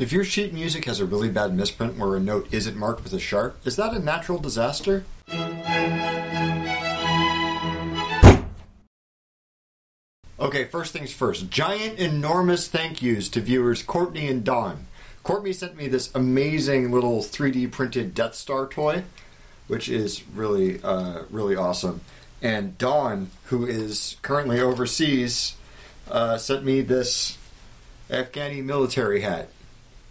If your sheet music has a really bad misprint where a note isn't marked with a sharp, is that a natural disaster? Okay, first things first. Giant, enormous thank yous to viewers Courtney and Dawn. Courtney sent me this amazing little 3D printed Death Star toy, which is really, uh, really awesome. And Dawn, who is currently overseas, uh, sent me this Afghani military hat,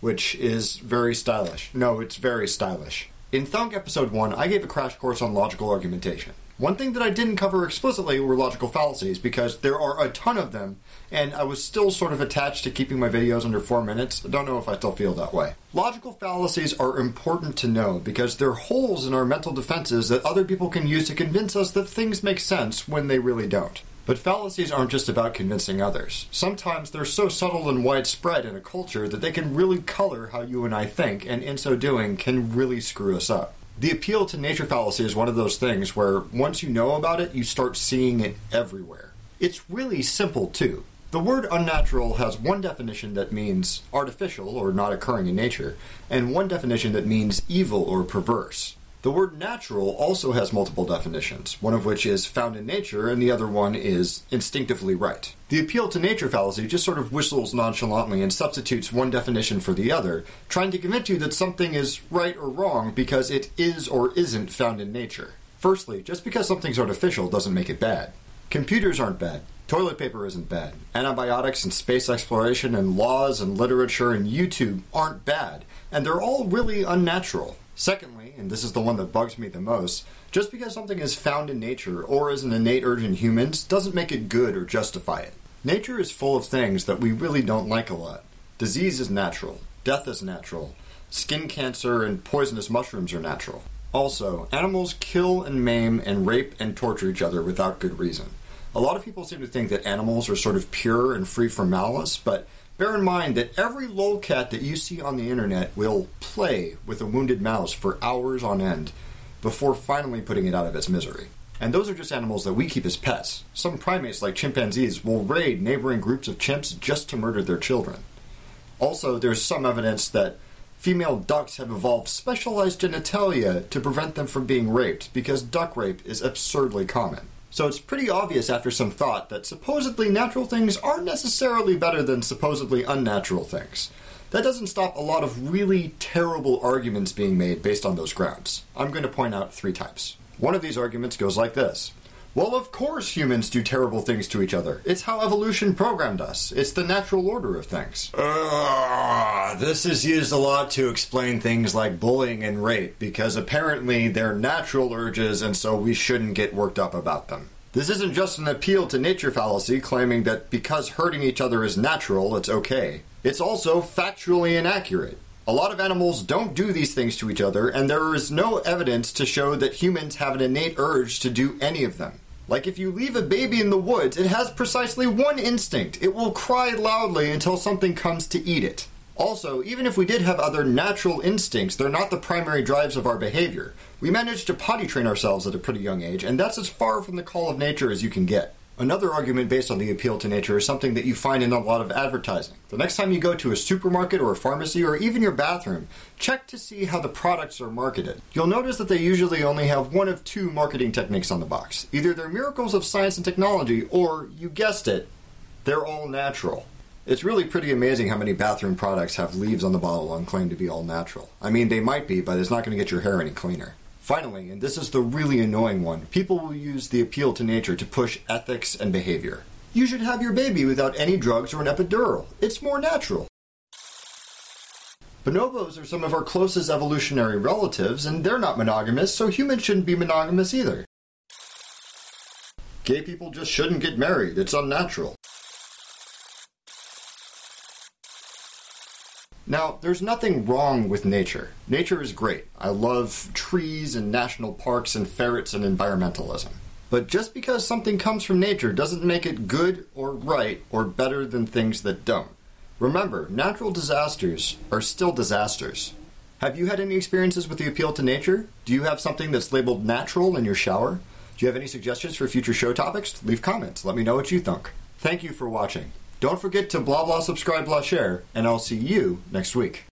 which is very stylish. No, it's very stylish. In Thunk Episode 1, I gave a crash course on logical argumentation. One thing that I didn't cover explicitly were logical fallacies because there are a ton of them, and I was still sort of attached to keeping my videos under four minutes. I don't know if I still feel that way. Logical fallacies are important to know because they're holes in our mental defenses that other people can use to convince us that things make sense when they really don't. But fallacies aren't just about convincing others. Sometimes they're so subtle and widespread in a culture that they can really color how you and I think, and in so doing, can really screw us up the appeal to nature fallacy is one of those things where once you know about it, you start seeing it everywhere. It's really simple, too. The word unnatural has one definition that means artificial or not occurring in nature, and one definition that means evil or perverse. The word natural also has multiple definitions, one of which is found in nature and the other one is instinctively right. The appeal to nature fallacy just sort of whistles nonchalantly and substitutes one definition for the other, trying to convince you that something is right or wrong because it is or isn't found in nature. Firstly, just because something's artificial doesn't make it bad. Computers aren't bad. Toilet paper isn't bad. Antibiotics and space exploration and laws and literature and YouTube aren't bad. And they're all really unnatural. Secondly, and this is the one that bugs me the most, just because something is found in nature or is an innate urge in humans doesn't make it good or justify it. Nature is full of things that we really don't like a lot. Disease is natural, death is natural, skin cancer and poisonous mushrooms are natural. Also, animals kill and maim and rape and torture each other without good reason. A lot of people seem to think that animals are sort of pure and free from malice, but Bear in mind that every lolcat that you see on the internet will play with a wounded mouse for hours on end before finally putting it out of its misery. And those are just animals that we keep as pets. Some primates, like chimpanzees, will raid neighboring groups of chimps just to murder their children. Also, there's some evidence that female ducks have evolved specialized genitalia to prevent them from being raped because duck rape is absurdly common. So it's pretty obvious after some thought that supposedly natural things aren't necessarily better than supposedly unnatural things. That doesn't stop a lot of really terrible arguments being made based on those grounds. I'm going to point out three types. One of these arguments goes like this well, of course humans do terrible things to each other. It's how evolution programmed us. It's the natural order of things. This is used a lot to explain things like bullying and rape because apparently they're natural urges and so we shouldn't get worked up about them. This isn't just an appeal to nature fallacy claiming that because hurting each other is natural, it's okay. It's also factually inaccurate. A lot of animals don't do these things to each other, and there is no evidence to show that humans have an innate urge to do any of them. Like if you leave a baby in the woods, it has precisely one instinct it will cry loudly until something comes to eat it. Also, even if we did have other natural instincts, they're not the primary drives of our behavior. We managed to potty train ourselves at a pretty young age, and that's as far from the call of nature as you can get. Another argument based on the appeal to nature is something that you find in a lot of advertising. The next time you go to a supermarket or a pharmacy or even your bathroom, check to see how the products are marketed. You'll notice that they usually only have one of two marketing techniques on the box. Either they're miracles of science and technology, or, you guessed it, they're all natural. It's really pretty amazing how many bathroom products have leaves on the bottle and claim to be all natural. I mean, they might be, but it's not going to get your hair any cleaner. Finally, and this is the really annoying one, people will use the appeal to nature to push ethics and behavior. You should have your baby without any drugs or an epidural. It's more natural. Bonobos are some of our closest evolutionary relatives, and they're not monogamous, so humans shouldn't be monogamous either. Gay people just shouldn't get married, it's unnatural. Now, there's nothing wrong with nature. Nature is great. I love trees and national parks and ferrets and environmentalism. But just because something comes from nature doesn't make it good or right or better than things that don't. Remember, natural disasters are still disasters. Have you had any experiences with the appeal to nature? Do you have something that's labeled natural in your shower? Do you have any suggestions for future show topics? Leave comments. Let me know what you think. Thank you for watching. Don't forget to blah blah subscribe blah share, and I'll see you next week.